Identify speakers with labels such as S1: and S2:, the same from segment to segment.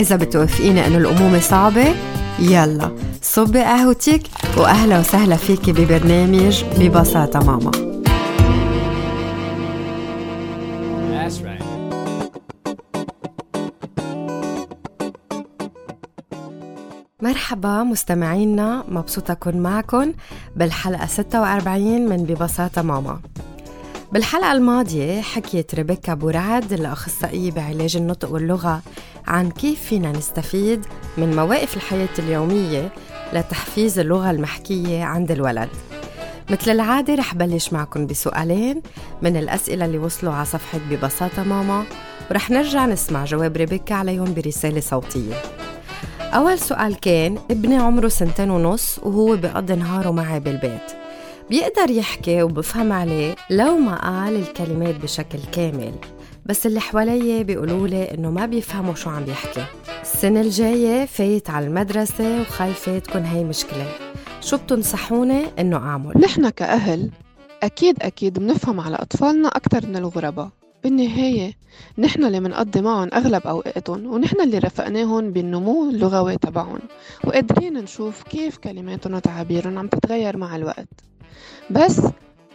S1: إذا بتوافقيني إنه الأمومة صعبة يلا صبي قهوتك وأهلا وسهلا فيكي ببرنامج ببساطة ماما. مرحبا مستمعينا مبسوطة أكون معكم بالحلقة 46 من ببساطة ماما. بالحلقة الماضية حكيت ريبيكا بورعد الأخصائية بعلاج النطق واللغة عن كيف فينا نستفيد من مواقف الحياة اليومية لتحفيز اللغة المحكية عند الولد. مثل العادة رح بلش معكم بسؤالين من الأسئلة اللي وصلوا على صفحة ببساطة ماما ورح نرجع نسمع جواب ريبيكا عليهم برسالة صوتية. أول سؤال كان ابني عمره سنتين ونص وهو بقضي نهاره معي بالبيت. بيقدر يحكي وبفهم عليه لو ما قال الكلمات بشكل كامل. بس اللي حوالي بيقولوا لي إنه ما بيفهموا شو عم بيحكي. السنة الجاية فايت على المدرسة وخايفة تكون هي مشكلة. شو بتنصحوني إنه أعمل؟
S2: نحن كأهل أكيد أكيد بنفهم على أطفالنا أكثر من الغرباء. بالنهاية نحن اللي منقضي معهم أغلب أوقاتهم ونحن اللي رفقناهم بالنمو اللغوي تبعهم وقادرين نشوف كيف كلماتهم وتعابيرهم عم تتغير مع الوقت. بس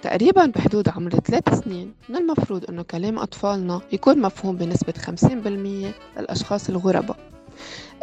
S2: تقريبا بحدود عمر ثلاث سنين من المفروض أنه كلام أطفالنا يكون مفهوم بنسبة 50% للأشخاص الغرباء.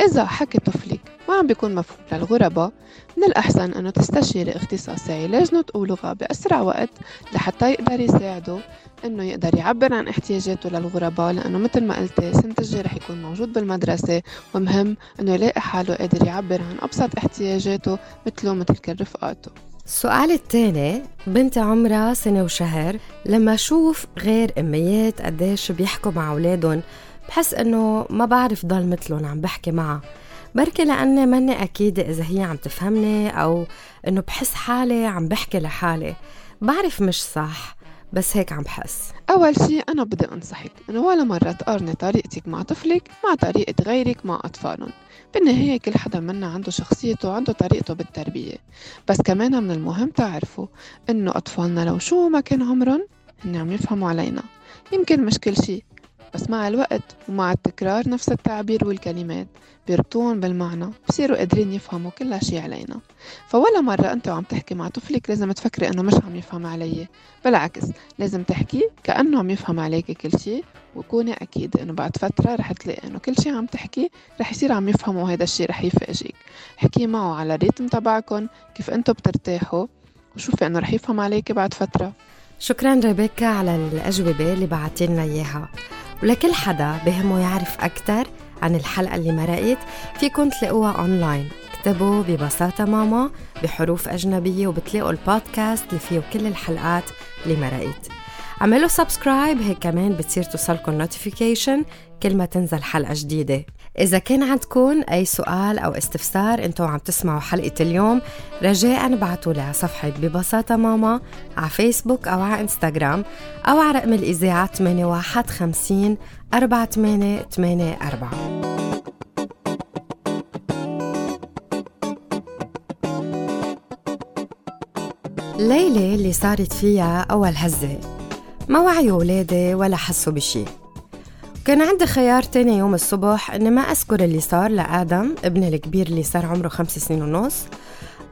S2: إذا حكي طفلك ما عم بيكون مفهوم للغرباء من الأحسن أنه تستشيري اختصاصي نطق ولغة بأسرع وقت لحتى يقدر يساعده إنه يقدر يعبر عن احتياجاته للغرباء لأنه مثل ما قلتي سنة الجاي رح يكون موجود بالمدرسة ومهم إنه يلاقي حاله قادر يعبر عن أبسط احتياجاته مثله مثل كل رفقاته.
S1: السؤال الثاني بنتي عمرها سنة وشهر لما أشوف غير أميات قديش بيحكوا مع أولادهم بحس إنه ما بعرف ضل مثلهم عم بحكي معها. بركي لأني ماني أكيدة إذا هي عم تفهمني أو إنه بحس حالي عم بحكي لحالي. بعرف مش صح بس هيك عم بحس.
S2: أول شيء أنا بدي أنصحك إنه ولا مرة تقارني طريقتك مع طفلك مع طريقة غيرك مع أطفالهم. بالنهاية كل حدا منا عنده شخصيته وعنده طريقته بالتربية. بس كمان من المهم تعرفوا إنه أطفالنا لو شو ما كان عمرهم هن عم يفهموا علينا. يمكن مش كل شي بس مع الوقت ومع التكرار نفس التعبير والكلمات بيربطون بالمعنى بصيروا قادرين يفهموا كل شيء علينا. فولا مرة أنت وعم تحكي مع طفلك لازم تفكري أنه مش عم يفهم علي. بالعكس لازم تحكي كأنه عم يفهم عليك كل شيء وكوني أكيد أنه بعد فترة رح تلاقي أنه كل شيء عم تحكي رح يصير عم يفهم وهذا الشيء رح يفاجئك. حكي معه على الريتم تبعكم كيف أنتم بترتاحوا وشوفي أنه رح يفهم عليك بعد فترة.
S1: شكرا ريبيكا على الأجوبة اللي بعتلنا إياها. ولكل حدا بهمه يعرف أكثر عن الحلقة اللي مرقت فيكن تلاقوها أونلاين اكتبوا ببساطة ماما بحروف أجنبية وبتلاقوا البودكاست اللي فيه كل الحلقات اللي مرقت عملوا subscribe هيك كمان بتصير توصلكم notification كل ما تنزل حلقة جديدة. إذا كان عندكم أي سؤال أو استفسار أنتوا عم تسمعوا حلقة اليوم رجاء على صفحة ببساطة ماما على فيسبوك أو على إنستغرام أو على رقم الإذاعة 8150 4884 ليلة اللي صارت فيها أول هزة ما وعيوا ولادي ولا حسوا بشي. كان عندي خيار تاني يوم الصبح إني ما أذكر اللي صار لآدم ابني الكبير اللي صار عمره خمس سنين ونص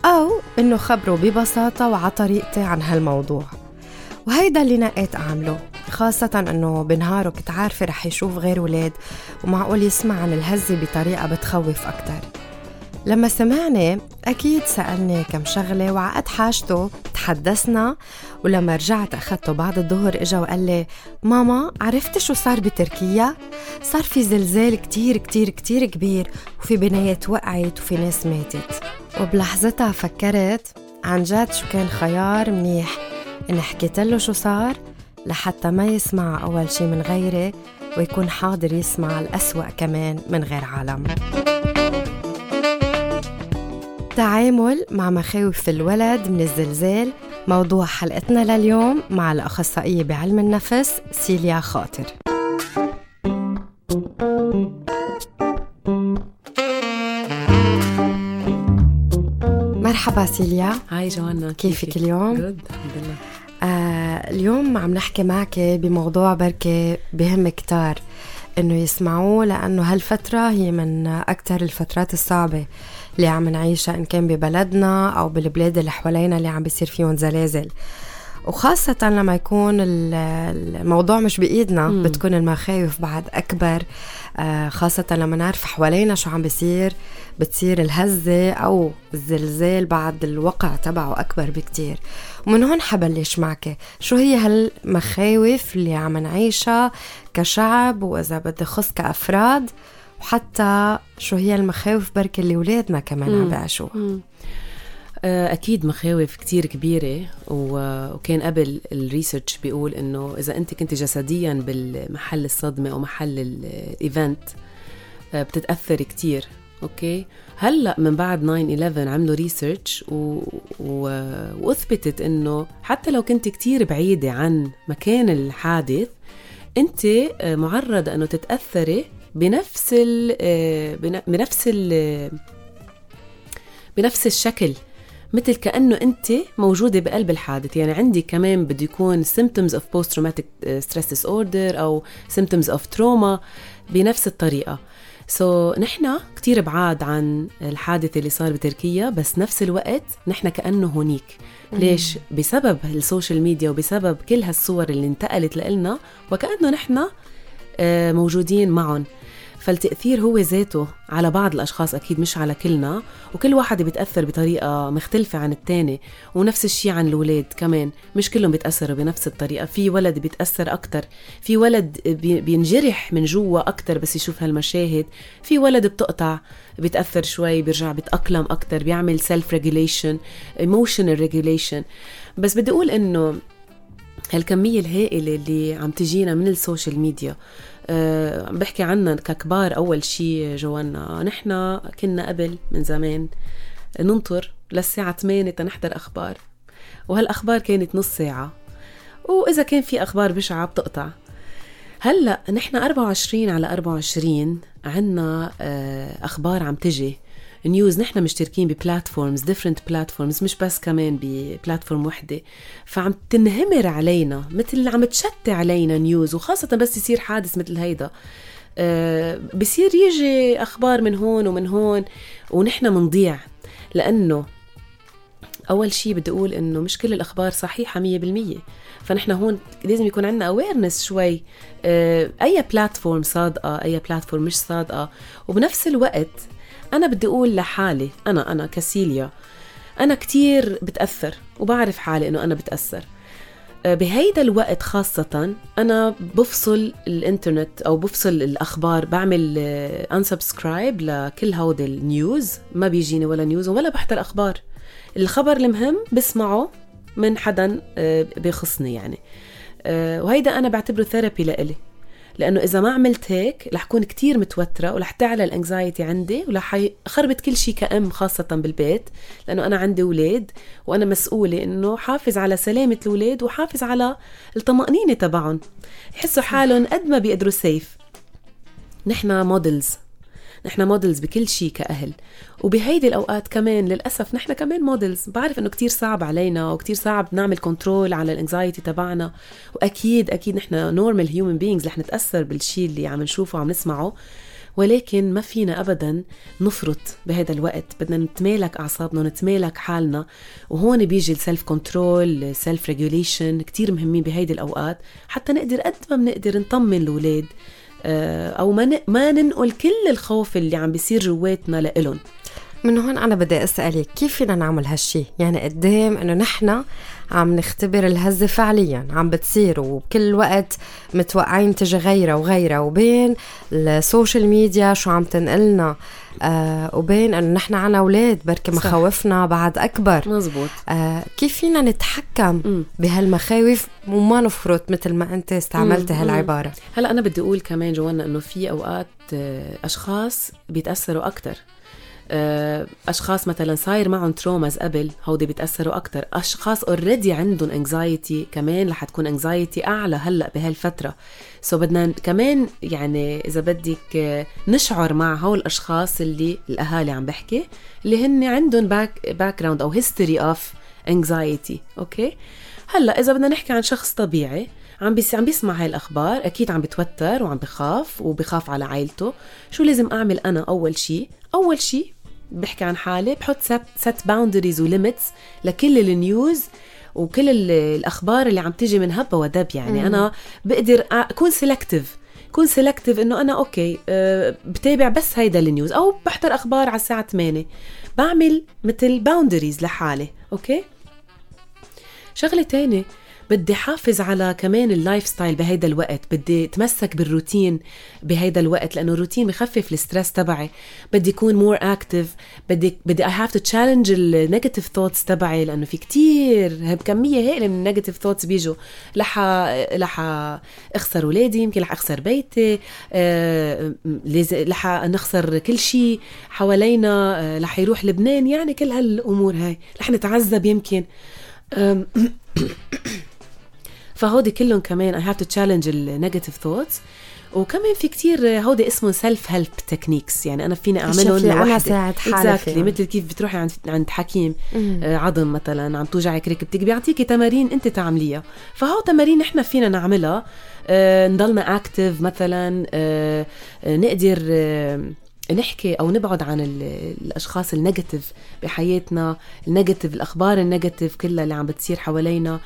S1: أو إنه خبره ببساطة وعطريقتي طريقتي عن هالموضوع. وهيدا اللي نقيت أعمله خاصة إنه بنهاره كنت عارفة رح يشوف غير ولاد ومعقول يسمع عن الهزة بطريقة بتخوف أكتر. لما سمعني أكيد سألني كم شغلة وعقد حاجته تحدثنا ولما رجعت أخدته بعد الظهر إجا وقال لي ماما عرفت شو صار بتركيا؟ صار في زلزال كتير كتير كتير كبير وفي بنايات وقعت وفي ناس ماتت. وبلحظتها فكرت عن جد شو كان خيار منيح. إني حكيت له شو صار لحتى ما يسمع أول شي من غيري ويكون حاضر يسمع الأسوأ كمان من غير عالم. التعامل مع مخاوف الولد من الزلزال موضوع حلقتنا لليوم مع الأخصائية بعلم النفس سيليا خاطر. مرحبا سيليا.
S3: هاي جوانا
S1: كيفك؟ اليوم؟
S3: جود الحمد لله.
S1: آه اليوم عم نحكي معك بموضوع بركة بهم كتار. إنه يسمعوه لأنه هالفترة هي من أكثر الفترات الصعبة اللي عم نعيشها إن كان ببلدنا أو بالبلاد اللي حوالينا اللي عم بيصير فيهم زلازل. وخاصة لما يكون الموضوع مش بإيدنا مم. بتكون المخاوف بعد أكبر. آه، خاصة لما نعرف حوالينا شو عم بيصير بتصير الهزة أو الزلزال بعد الوقع تبعه أكبر بكتير. ومن هون حبلش معك شو هي هالمخاوف اللي عم نعيشها كشعب وإذا بدي خص كأفراد؟ وحتى شو هي المخاوف بركة اللي ولادنا كمان عم بيعيشوها؟
S3: آه، أكيد مخاوف كتير كبيرة وكان قبل ال research بيقول إنه إذا أنت كنت جسديا بالمحل الصدمة أو محل ال event آه، بتتأثري كتير okay؟ هلأ من بعد 9/11 عملوا research و... و... وأثبتت إنه حتى لو كنت كتير بعيدة عن مكان الحادث أنت آه، معرضة إنه تتأثري بنفس ال... بنفس ال... بنفس الشكل مثل كأنه أنت موجودة بقلب الحادث. يعني عندي كمان بده يكون symptoms of post-traumatic stress disorder أو symptoms of trauma بنفس الطريقة. so, so, نحن كتير بعاد عن الحادث اللي صار بتركيا بس نفس الوقت نحن كأنه هونيك. ليش؟ بسبب السوشيال ميديا وبسبب كل هالصور اللي انتقلت لنا وكأنه نحن آه، موجودين معهم. فالتأثير هو ذاته على بعض الأشخاص أكيد مش على كلنا. وكل واحد بيتأثر بطريقة مختلفة عن التاني ونفس الشيء عن الولاد كمان. مش كلهم بيتأثروا بنفس الطريقة. في ولد بيتأثر أكتر في ولد بينجرح من جوا أكتر بس يشوف هالمشاهد. في ولد بتقطع بيتأثر شوي بيرجع بيتأقلم أكتر بيعمل self regulation emotional regulation بس بدي أقول إنه هالكمية الهائلة اللي عم تجينا من السوشيال ميديا بحكي عنا ككبار أول شيء جوانا نحن كنا قبل من زمان ننطر للساعة 8 تنحضر أخبار وهالأخبار كانت نص ساعة وإذا كان في أخبار بشعة بتقطع. هلأ نحن 24 على 24 عنا آه، أخبار عم تجي. news نحن مشتركين ب platforms different platforms مش بس كمان ب platform وحدة. فعم تنهمر علينا مثل عم تشتي علينا news وخاصة بس يصير حادث مثل هيدا. أه بصير يجي أخبار من هون ومن هون ونحن منضيع. لأنه أول شيء بدي أقول إنه مش كل الأخبار صحيحة 100% فنحن هون لازم يكون عندنا awareness شوي. أه أي platform صادقة أي platform مش صادقة. وبنفس الوقت أنا بدي أقول لحالي أنا أنا كسيليا أنا كتير بتأثر وبعرف حالي إنه أنا بتأثر. آه، بهيدا الوقت خاصة أنا بفصل الإنترنت أو بفصل الأخبار بعمل unsubscribe آه، لكل هودي ال news ما بيجيني ولا news ولا بحضر أخبار. الخبر المهم بسمعه من حدا آه، بيخصني يعني. وهيدا أنا بعتبره therapy لإلي. لأنه إذا ما عملت هيك رح كون كتير متوترة ورح تعلى ال anxiety عندي ورح خربط كل شيء كأم خاصة بالبيت لأنه أنا عندي أولاد وأنا مسؤولة إنه حافظ على سلامة الاولاد وحافظ على الطمأنينة تبعهم. يحسوا حالهم قد ما بيقدروا safe نحن models نحن models بكل شيء كأهل. وبهيدي الأوقات كمان للأسف نحن كمان models بعرف إنه كتير صعب علينا وكتير صعب نعمل control على ال anxiety تبعنا. وأكيد أكيد نحن normal human beings رح نتأثر بالشيء اللي عم نشوفه وعم نسمعه. ولكن ما فينا ابدا نفرط بهذا الوقت. بدنا نتمالك أعصابنا ونتمالك حالنا. وهون بيجي ال self control ال self regulation كتير مهمين بهيدي الأوقات. حتى نقدر قد ما بنقدر نطمن الأولاد. أو ما ننقل كل الخوف اللي عم بيصير جواتنا لإلهم.
S1: من هون أنا بدي اسالك كيف فينا نعمل هالشي؟ يعني قدام إنه نحن عم نختبر الهزة فعليا عم بتصير وبكل وقت متوقعين تجي غيرها وغيرها وبين ال social media شو عم تنقلنا آه وبين إنه نحن عنا أولاد بركي مخاوفنا بعد أكبر.
S3: مزبوط.
S1: آه كيف فينا نتحكم م. بهالمخاوف وما نفرط مثل ما أنت استعملتي هالعبارة؟
S3: هلأ أنا بدي أقول كمان جوانا إنه في أوقات آه، أشخاص بيتأثروا أكثر أشخاص مثلا صاير معهم traumas قبل هودي بيتاثروا أكثر أشخاص already عندهم anxiety كمان رح تكون anxiety أعلى هلأ بهالفترة. so بدنا كمان يعني إذا بدك آه، نشعر مع هول الأشخاص اللي الأهالي عم بحكي اللي هن عندهم back background أو history of anxiety okay هلأ إذا بدنا نحكي عن شخص طبيعي عم بيس عم بيسمع هاي الأخبار أكيد عم بتوتر وعم بخاف وبخاف على عائلته. شو لازم أعمل أنا أول شيء أول شيء بحكي عن حالي بحط set boundaries و limits لكل ال news وكل الأخبار اللي عم تيجي من هب ودب يعني. مم. أنا بقدر أكون selective كون selective إنه أنا okay أه بتابع بس هيدا ال news أو بحضر أخبار على الساعة 8 بعمل مثل boundaries لحالي okay؟ شغلة تانية بدي حافظ على كمان ال lifestyle بهيدا الوقت. بدي اتمسك بالروتين بهيدا الوقت لأنه الروتين بخفف ال stress تبعي. بدي اكون more active بدي بدي I have to challenge ال negative thoughts تبعي لأنه في كتير كميه هائلة من ال negative thoughts بيجوا. رح رح أخسر اولادي يمكن رح أخسر بيتي آه، رح نخسر كل شيء حوالينا آه، رح يروح لبنان. يعني كل هالأمور هاي. رح نتعذب يمكن. فهودي كلهم كمان I have to challenge ال negative thoughts وكمان في كتير هودي اسمه self help techniques يعني أنا فيني أعملهم
S1: لوحدي. ساعد حالي
S3: exactly. مثل كيف بتروحي عند عند حكيم آه عظم مثلا عم توجعك ركبتك بيعطيكي تمارين أنت تعمليها. فهو تمارين نحن فينا نعملها. آه نضلنا active مثلا آه نقدر نحكي أو نبعد عن الأشخاص ال negative بحياتنا ال negative الأخبار ال negative كلها اللي عم بتصير حوالينا.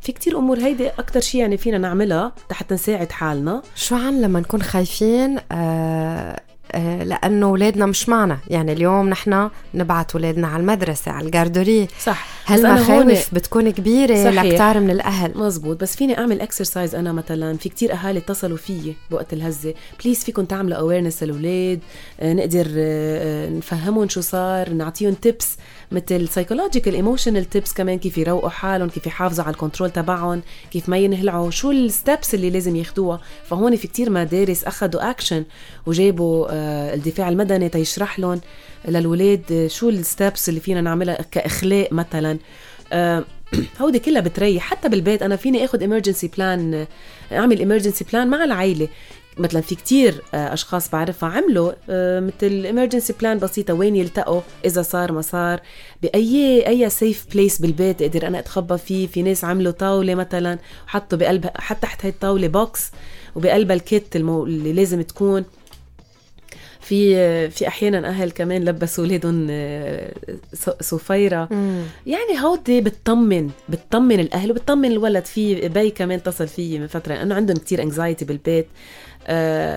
S3: في كتير أمور هيدي أكثر شيء يعني فينا نعملها حتى نساعد حالنا.
S1: شو عن لما نكون خايفين؟ آه آه، لأنه اولادنا مش معنا. يعني اليوم نحن نبعت اولادنا على المدرسة على ال garderie.
S3: صح.
S1: هالمخاوف بتكون كبيرة لكتار من الأهل؟
S3: مزبوط. بس فيني أعمل exercise أنا مثلا. في كتير أهالي اتصلوا فيي بوقت الهزة. please فيكم تعملوا awareness للاولاد آه، نقدر آه، نفهمهم شو صار نعطيهم tips مثل psychological emotional tips كمان كيف يروقوا حالهم كيف يحافظوا على ال control تبعهم كيف ما ينهلعوا شو ال steps اللي لازم ياخدوها. فهون في كتير مدارس أخذوا اكشن وجابوا آه، الدفاع المدني تيشرح لهم للولاد شو ال steps اللي فينا نعملها كإخلاء مثلا. آه، هودي كلها بتريح. حتى بالبيت أنا فيني آخذ emergency plan أعمل emergency plan مع العائله مثلا في كتير آه، أشخاص بعرفها عملوا آه، مثل emergency plan بسيطة وين يلتقوا إذا صار ما صار بأي أي safe place بالبيت أقدر أنا أتخبى فيه في ناس عملوا طاولة مثلا وحطوا بقلب حتى تحت هي الطاولة box وبقلبها ال kit المو... اللي لازم تكون. في في أحيانا أهل كمان لبسوا أولادهم آه، صفيره يعني هودي بتطمن بتطمن الأهل وبتطمن الولد. في بي كمان اتصل فيي من فترة لأنه عندهم كتير anxiety بالبيت. آه،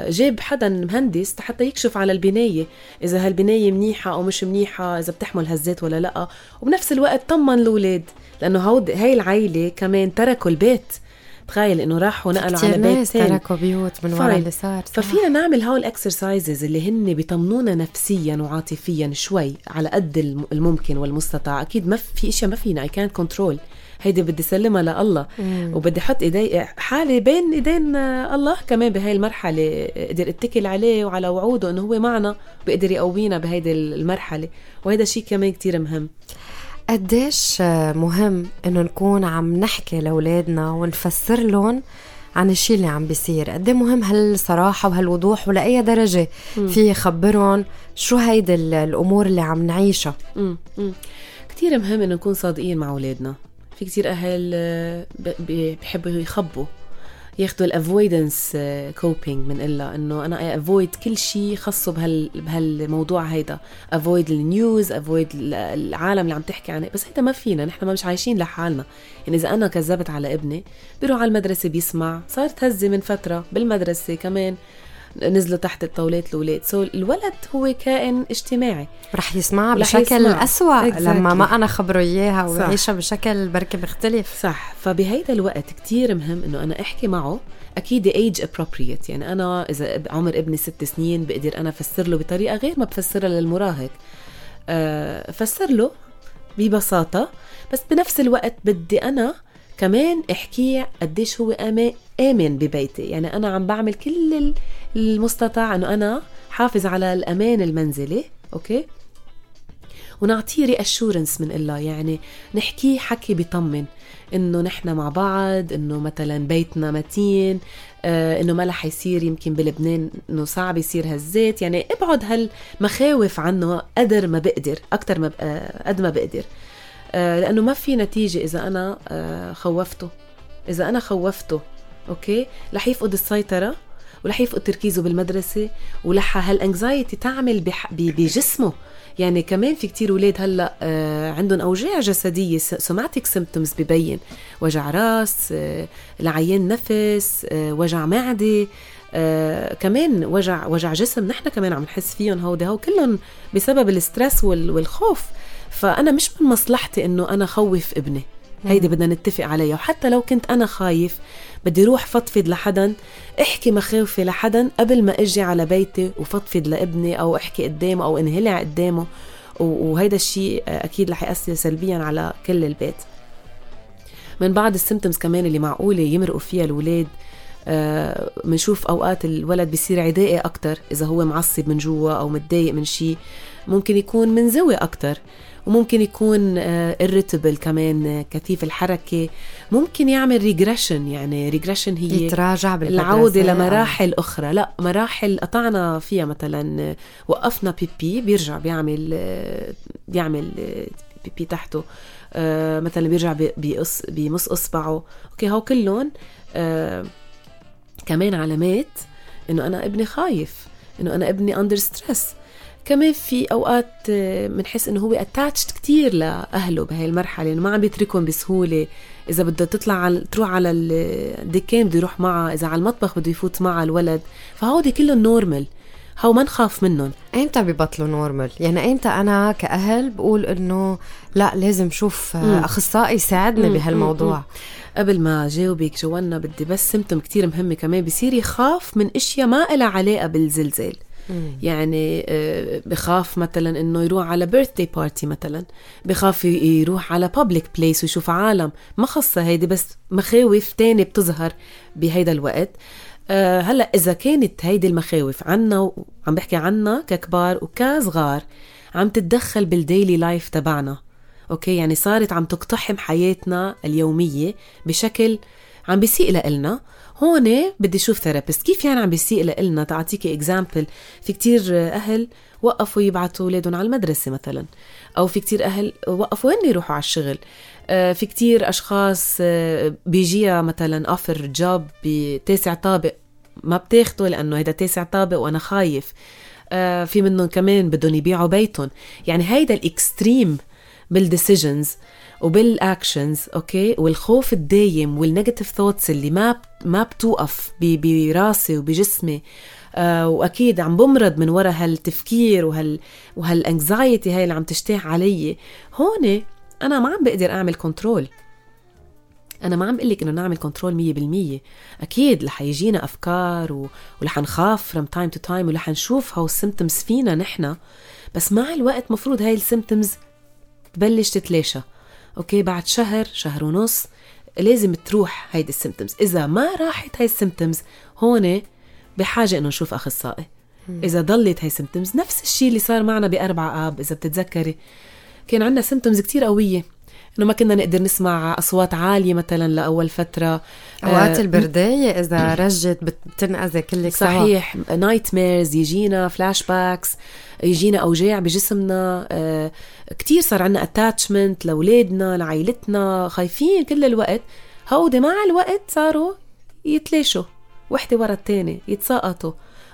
S3: جاب حدا مهندس حتى يكشف على البناية إذا هالبناية منيحة أو مش منيحة إذا بتحمل هزات ولا لأ. وبنفس الوقت طمن الأولاد لأنه هود هاي العائله كمان تركوا البيت. تخيل إنه راحوا نقلوا على بيت
S1: ناس تركوا بيوت من وراء اللي صار
S3: ففينا نعمل هول ال exercises اللي هن بيطمنونا نفسيا وعاطفيا شوي على قد الممكن والمستطاع. أكيد ما في إشياء ما فينا اي كانت كنترول هيدي بدي سلمها لله وبدي أحط إيدي حالي بين إيدين الله كمان بهاي المرحلة. أقدر اتكل عليه وعلى وعوده إنه هو معنا بيقدر يقوينا بهيدي المرحلة. وهذا شيء كمان كتير مهم.
S1: قديش مهم إنه نكون عم نحكي لأولادنا ونفسر لهم عن الشيء اللي عم بيصير؟ قد إيه مهم هالصراحة وهالوضوح ولأي درجة في يخبرهم شو هيدي الأمور اللي عم نعيشها؟
S3: كتير مهم إنه نكون صادقين مع أولادنا. في كتير أهل آه، بيحبوا يخبوا ياخذوا ال avoidance coping من إلا إنه أنا avoid كل شيء خاصه بهال بهالموضوع هيدا. avoid ال news avoid العالم اللي عم تحكي عنه. بس هيدا ما فينا نحن ما مش عايشين لحالنا. يعني إذا أنا كذبت على ابني بيروح على المدرسة بيسمع. صارت هزة من فترة بالمدرسة كمان. نزلوا تحت الطاولات الأولاد. so الولد هو كائن اجتماعي.
S1: رح يسمعها بشكل يسمع. أسوأ exactly. لما ما أنا خبره إياها ويعيشها بشكل بركي مختلف.
S3: صح. فبهيدا الوقت كتير مهم إنه أنا أحكي معه. أكيد age appropriate يعني أنا إذا عمر ابني ست سنين بقدر أنا أفسر له بطريقة غير ما بفسرها للمراهق. أه فسر له ببساطة. بس بنفس الوقت بدي أنا كمان احكيه قديش هو آمن ببيتي. يعني أنا عم بعمل كل المستطاع أنه أنا حافظ على الأمان المنزلي أوكي؟ ونعطيه reassurance من الله. يعني نحكيه حكي بيطمن إنه نحن مع بعض إنه مثلا بيتنا متين آه إنه ما رح يصير يمكن بلبنان إنه صعب يصير هالشيت. يعني ابعد هالمخاوف عنه قدر ما بقدر أكثر ما آه قد ما بقدر. لأنه ما في نتيجة إذا أنا آه خوفته. إذا أنا خوفته أوكي؟ رح يفقد السيطرة ورح يفقد تركيزه بالمدرسة ورح هال anxiety تعمل بجسمه. يعني كمان في كتير ولاد هلأ آه عندهم أوجاع جسدية somatic symptoms ببين. وجع راس آه لعيان نفس آه وجع معدة آه كمان وجع وجع جسم نحن كمان عم نحس فيهم هودي. هو كلهم بسبب ال stress والخوف. فأنا مش من مصلحتي إنه أنا خوف ابني. هيدي بدنا نتفق عليها. وحتى لو كنت أنا خايف بدي روح فضفض لحدا. احكي مخاوفي لحدا قبل ما إجي على بيتي وفضفض لابني أو احكي قدامه أو انهلع قدامه. وهيدا الشيء أكيد رح يأثر سلبيا على كل البيت. من بعض السيمتومز كمان اللي معقولة يمرقوا فيها الاولاد بنشوف آه أوقات الولد بيصير عدائي أكثر إذا هو معصب من جوا أو متضايق من شيء ممكن يكون منزوي أكثر وممكن يكون irritable آه، كمان آه، كثيف الحركة. ممكن يعمل regression يعني regression هي
S1: يتراجع
S3: العودة لمراحل أخرى. لا مراحل قطعنا فيها مثلا آه، وقفنا بيبي بيرجع بيعمل بيعمل بيبي تحته. مثلا بيرجع بيقص بيمص إصبعه. أوكي هو كلهم كمان علامات إنه أنا ابني خايف إنه أنا ابني under stress كمان في أوقات بنحس إنه هو attached كتير لأهله بهي المرحلة إنه ما عم بيتركهم بسهولة. إذا بده تطلع على تروح على الدكان بده يروح معها إذا على المطبخ بده يفوت معها الولد. فهودي كلهم normal هو ما نخاف منهم.
S1: ايمتى ببطلوا normal يعني ايمتى أنا كأهل بقول إنه لا لازم شوف أخصائي يساعدني بهالموضوع.
S3: قبل ما جاوبك جوانا بدي بس symptom كتير مهمة كمان. بصير يخاف من أشياء ما لها علاقة بالزلزال. يعني آه، بخاف مثلا إنه يروح على birthday party مثلا. بخاف يروح على public place ويشوف عالم. ما خصها هيدي بس مخاوف تاني بتظهر بهيدا الوقت. أه هلأ إذا كانت هيدي المخاوف عنا عم بحكي عنا ككبار وكصغار عم تتدخل بال daily life تبعنا. أوكي؟ يعني صارت عم تقتحم حياتنا اليومية بشكل عم بيسيء لنا هون بدي أشوف therapist. كيف يعني عم بيسيء لنا تعطيكي example في كتير أهل وقفوا يبعتوا أولادهم على المدرسة مثلا. أو في كتير أهل وقفوا هن يروحوا على الشغل. آه، في كتير أشخاص آه، بيجيها مثلا offer job بتاسع طابق. ما بتاخده لأنه هيدا تاسع طابق وأنا خايف. آه، في منهم كمان بدهم يبيعوا بيتهم. يعني هيدا ال extreme بال decisions وبال actions أوكي؟ والخوف الدايم وال negative thoughts اللي ما ما بتوقف براسي وبجسمي. آه وأكيد عم بمرض من وراء هالتفكير وهال وهال anxiety هاي اللي عم تجتاح علي. هون أنا ما عم بقدر أعمل control أنا ما عم بقول لك إنه نعمل control 100% أكيد رح يجينا أفكار و... ورح نخاف from time to time ورح نشوف how فينا نحن. بس مع الوقت مفروض هاي ال symptoms تبلش تتلاشى. أوكي بعد شهر شهر ونص لازم تروح هيدي ال symptoms إذا ما راحت هاي ال symptoms هون بحاجة إنه نشوف أخصائي. إذا ضلت هاي ال symptoms نفس الشيء اللي صار معنا باربع آب إذا بتتذكري. كان عندنا symptoms كتير قوية. إنه ما كنا نقدر نسمع أصوات عالية مثلا لأول فترة.
S1: أوقات آه البرداية إذا رجت بتنقزي كلك
S3: صحيح. nightmares يجينا flashbacks يجينا أوجاع بجسمنا. آه كتير صار عنا attachment لأولادنا لعائلتنا خايفين كل الوقت. هودي مع الوقت صاروا يتلاشوا. وحدة ورا الثانية يتساقطوا.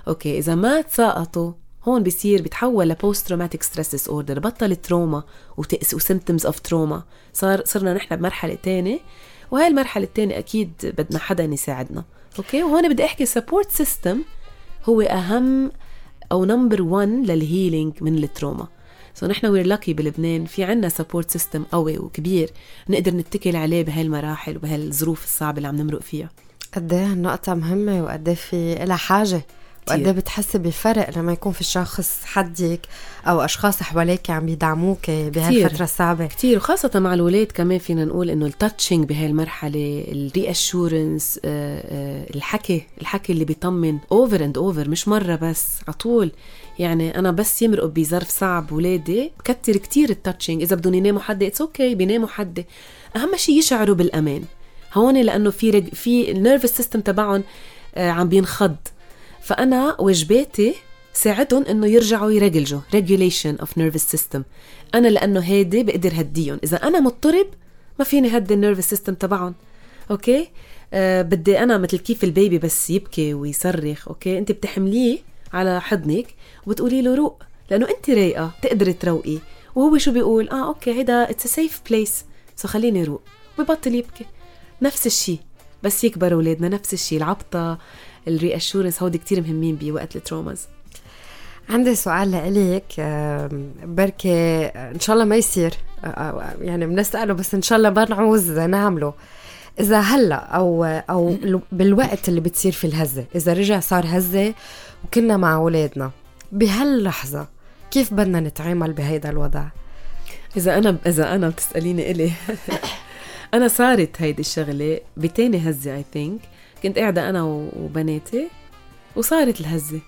S3: أوكي إذا ما تساقطوا هون بصير بيتحول ل post traumatic stress disorder بطل trauma وتأس و symptoms of trauma صار صرنا نحن بمرحلة ثانية وهي المرحلة الثانية أكيد بدنا حدا يساعدنا. أوكي؟ وهون بدي أحكي support system هو أهم أو number 1 لل healing من ال trauma so نحن we're lucky بلبنان في عنا support system قوي وكبير نقدر نتكل عليه بهالمراحل وبهالظروف الصعبة اللي عم نمرق فيها.
S1: قد إيه النقطة مهمة وقد إيه في لها حاجة. وقد بتحسي بفرق لما يكون في شخص حدك أو أشخاص حواليك عم يدعموك بهالفترة الصعبة.
S3: كثير وخاصة مع الولاد كمان فينا نقول إنه الـ touching بهاي المرحله الـ reassurance الحكي الحكي اللي بيطمن over and over مش مرة بس على طول. يعني أنا بس يمرقوا بظرف صعب ولادي بكتر كتير الـ touching إذا بدهم يناموا حدا it's okay بيناموا حدا أهم شيء يشعروا بالأمان. هون لأنه في رج... في الـ nervous system تبعهم آه، عم بينخض. فأنا واجباتي ساعدهم إنه يرجعوا يرجلجوا regulation of nervous system. أنا لأنه هادي بقدر هديهم. إذا أنا مضطرب ما فيني هدي الـ nervous system تبعهم. okay؟ آه بدي أنا مثل كيف الـ baby بس يبكي ويصرخ. okay؟ أنت بتحمليه على حضنك وبتقولي له روق لأنه أنت رايقة تقدري تروقي. وهو شو بيقول؟ آه okay هيدا it's safe place so خليني روق. وببطل يبكي. نفس الشيء بس يكبروا أولادنا نفس الشيء العبطة الـ reassurance هودي كتير مهمين بوقت الـ traumas.
S1: عندي سؤال لإلك بركي إن شاء الله ما يصير يعني بنسأله بس إن شاء الله ما نعوز نعمله. إذا هلأ أو أو بالوقت اللي بتصير في الهزة إذا رجع صار هزة وكنا مع أولادنا بهاللحظة كيف بدنا نتعامل بهيدا الوضع؟
S3: إذا أنا إذا أنا بتسأليني إلي أنا صارت هيدي الشغلة بتاني هزة I think كنت قاعدة أنا وبناتي وصارت الهزة.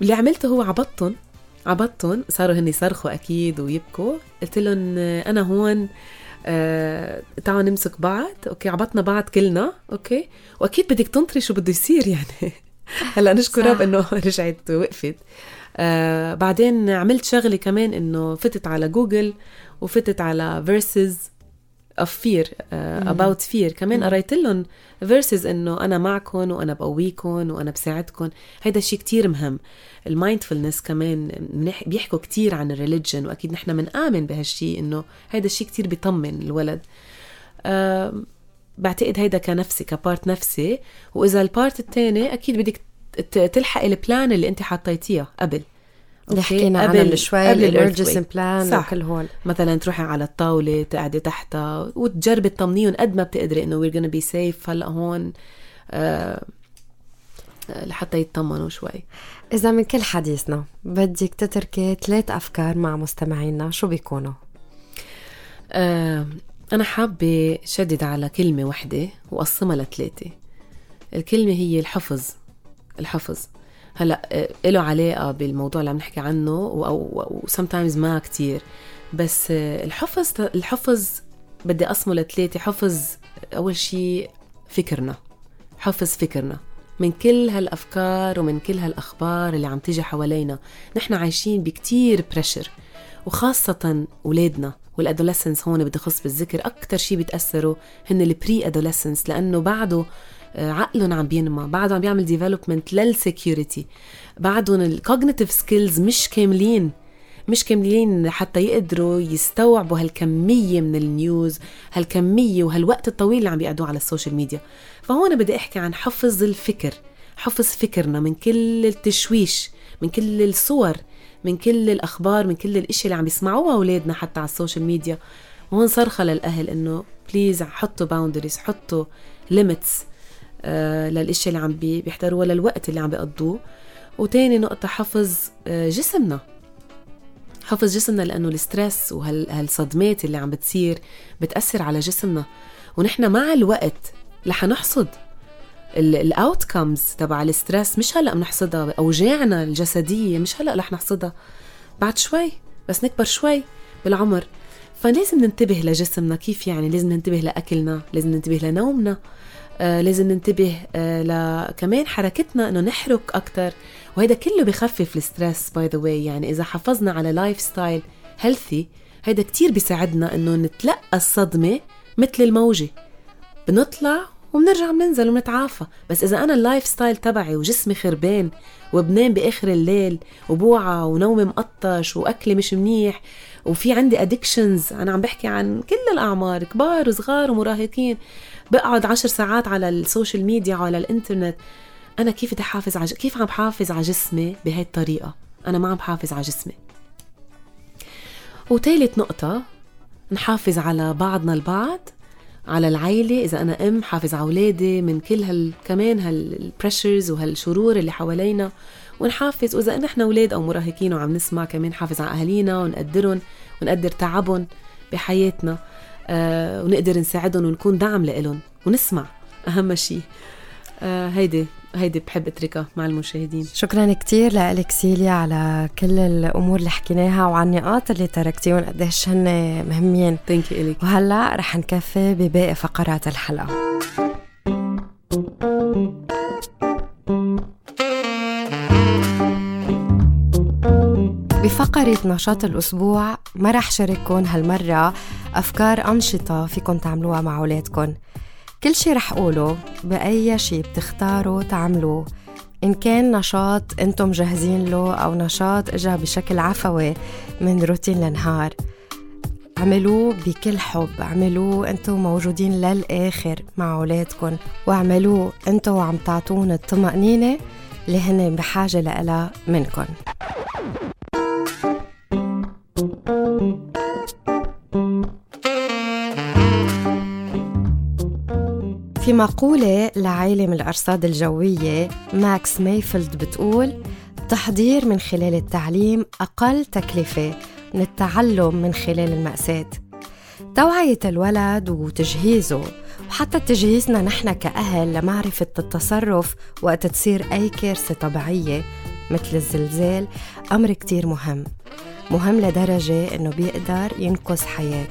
S3: واللي عملته هو عبطتهم عبطتهم صاروا هن يصرخوا أكيد ويبكوا. قلت لهم أنا هون آه تعالوا نمسك بعض. okay عبطنا بعض كلنا okay. وأكيد بدك تنطري شو بده يصير يعني. هلأ نشكر الرب إنه رجعت وقفت آه بعدين عملت شغلة كمان إنه فتت على جوجل وفتت على verses of fear uh, about fear. كمان قريت لهم verses إنه أنا معكم وأنا بقويكم وأنا بساعدكم هيدا الشيء كتير مهم. الـ mindfulness كمان بيحكوا كتير عن الـ religion وأكيد نحن بنآمن بهالشيء إنه هيدا الشيء كتير بيطمن الولد. أه بعتقد هيدا كنفسي ك part نفسي. وإذا الـ part الثاني أكيد بدك تلحقي الـ plan اللي أنت حطيتيها قبل.
S1: اللي حكينا عنها شوي. الارجسن بلان وكل هول
S3: مثلا تروحي على الطاولة تقعدي تحتها وتجربي تطمنيهم قد ما بتقدري إنه we're gonna be safe هلأ هون آه لحتى يطمنوا شوي.
S1: إذا من كل حديثنا بدك تتركي ثلاث أفكار مع مستمعينا شو بيكونوا؟
S3: آه أنا حابة شدد على كلمة وحدة وأقسمها لثلاثة. الكلمة هي الحفظ الحفظ. هلا آه، له علاقة بالموضوع اللي عم نحكي عنه أو sometimes ما كتير. بس آه، الحفظ الحفظ بدي أقسمه لثلاثة. حفظ أول شيء فكرنا. حفظ فكرنا. من كل هالأفكار ومن كل هالأخبار اللي عم تيجي حوالينا نحن عايشين بكتير بريشر وخاصة أولادنا والـ adolescence هون بدي خص بالذكر أكتر شيء بيتأثروا هن الـ pre-adolescence لأنه بعده عقلهم عم بينمى بعده عم بيعمل development للـ security بعدهم الـ cognitive skills مش كاملين مش كاملين حتى يقدروا يستوعبوا هالكمية من الـ news هالكمية وهالوقت الطويل اللي عم بيقعدوه على الـ social media فهون بدي أحكي عن حفظ الفكر حفظ فكرنا من كل التشويش من كل الصور من كل الأخبار من كل الأشياء اللي عم يسمعوها أولادنا حتى على الـ social media وهون صرخة للأهل إنه please حطوا boundaries حطوا limits للاشياء اللي عم بيحضروها للوقت اللي عم بيقضوه. وتاني نقطة حفظ آه، جسمنا. حفظ جسمنا لأنه الـ stress وهالصدمات اللي عم بتصير بتأثر على جسمنا. ونحن مع الوقت رح نحصد الـ outcomes تبع الـ stress. مش هلأ بنحصدها أوجاعنا الجسدية مش هلأ رح نحصدها. بعد شوي بس نكبر شوي بالعمر. فلازم ننتبه لجسمنا كيف يعني لازم ننتبه لأكلنا لازم ننتبه لنومنا. آه لازم ننتبه آه لكمان حركتنا إنه نحرك أكثر وهيدا كله بخفف الـ stress by the way يعني إذا حافظنا على lifestyle healthy هيدا كتير بيساعدنا إنه نتلقى الصدمة مثل الموجة. بنطلع وبنرجع بننزل وبنتعافى. بس إذا أنا الـ lifestyle تبعي وجسمي خربان وبنام بآخر الليل وبوعى ونومي مقطش وأكلي مش منيح وفي عندي addictions أنا عم بحكي عن كل الأعمار كبار وصغار ومراهقين. بقعد عشر ساعات على الـ social media وعلى الإنترنت. أنا كيف بدي أحافظ على كيف عم بحافظ على جسمي بهي الطريقة؟ أنا ما عم بحافظ على جسمي. وثالث نقطة نحافظ على بعضنا البعض على العيلة. إذا أنا أم حافظ على أولادي من كل هال كمان هالبريشرز وهالشرور اللي حوالينا. ونحافظ وإذا نحن أولاد أو مراهقين وعم نسمع كمان حافظ على أهالينا ونقدرهم ونقدر تعبهم بحياتنا. آه ونقدر نساعدهم ونكون دعم لإلهم ونسمع أهم شيء آه هيدي هيدي بحب أتركها مع المشاهدين.
S1: شكرا كثير لك سيليا على كل الأمور اللي حكيناها وعلى النقاط اللي تركتيهم قديش هن مهمين.
S3: thank you إلك.
S1: وهلأ رح نكفي بباقي فقرات الحلقة. بفقرة نشاط الأسبوع ما رح شارككم هالمرة أفكار أنشطة فيكم تعملوها مع أولادكم كل شي رح قوله بأي شي بتختاروا تعملوه. إن كان نشاط أنتم جاهزين له أو نشاط إجا بشكل عفوي من روتين النهار عملوه بكل حب. عملوه أنتم موجودين للآخر مع أولادكم واعملوه أنتم وعم تعطون الطمأنينة اللي هن بحاجة لها منكم في مقولة لعالم الأرصاد الجوية ماكس مايفيلد بتقول التحضير من خلال التعليم أقل تكلفة من التعلم من خلال المأساة. توعية الولد وتجهيزه وحتى تجهيزنا نحن كأهل لمعرفة التصرف وقت تصير أي كارثة طبيعية مثل الزلزال أمر كتير مهم. مهم لدرجة إنه بيقدر ينقذ حياة.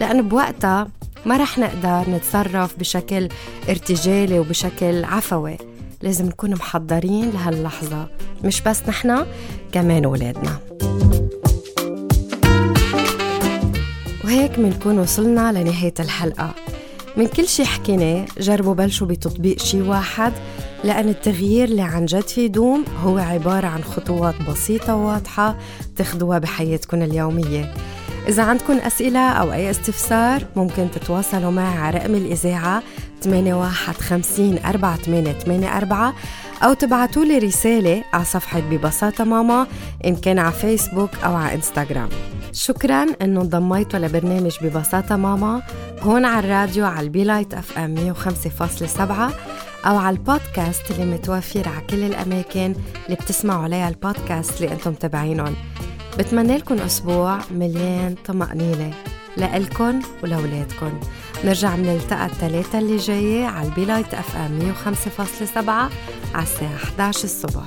S1: لأن بوقتها ما رح نقدر نتصرف بشكل ارتجالي وبشكل عفوي. لازم نكون محضرين لهاللحظة مش بس نحن كمان ولادنا وهيك منكون وصلنا لنهاية الحلقة. من كل شي حكيناه جربوا بلشوا بتطبيق شي واحد لأن التغيير اللي عن جد في دوم هو عبارة عن خطوات بسيطة وواضحة تاخدوها بحياتكم اليومية. إذا عندكم أسئلة أو أي استفسار ممكن تتواصلوا معي على رقم الإذاعة 8150 4884 أو تبعتوا لي رسالة على صفحة ببساطة ماما إن كان على فيسبوك أو على إنستغرام. شكرا إنه انضميتوا لبرنامج ببساطة ماما هون على الراديو على البيلايت FM 105.7 أو على البودكاست اللي متوفر على كل الأماكن اللي بتسمعوا عليها البودكاست اللي أنتم تابعينهم بتمنى لكم أسبوع مليان طمأنينة لإلكن ولولادكن نرجع بنلتقى الثلاثة اللي جاية على البيلايت FM 105.7 على الساعة 11 الصبح.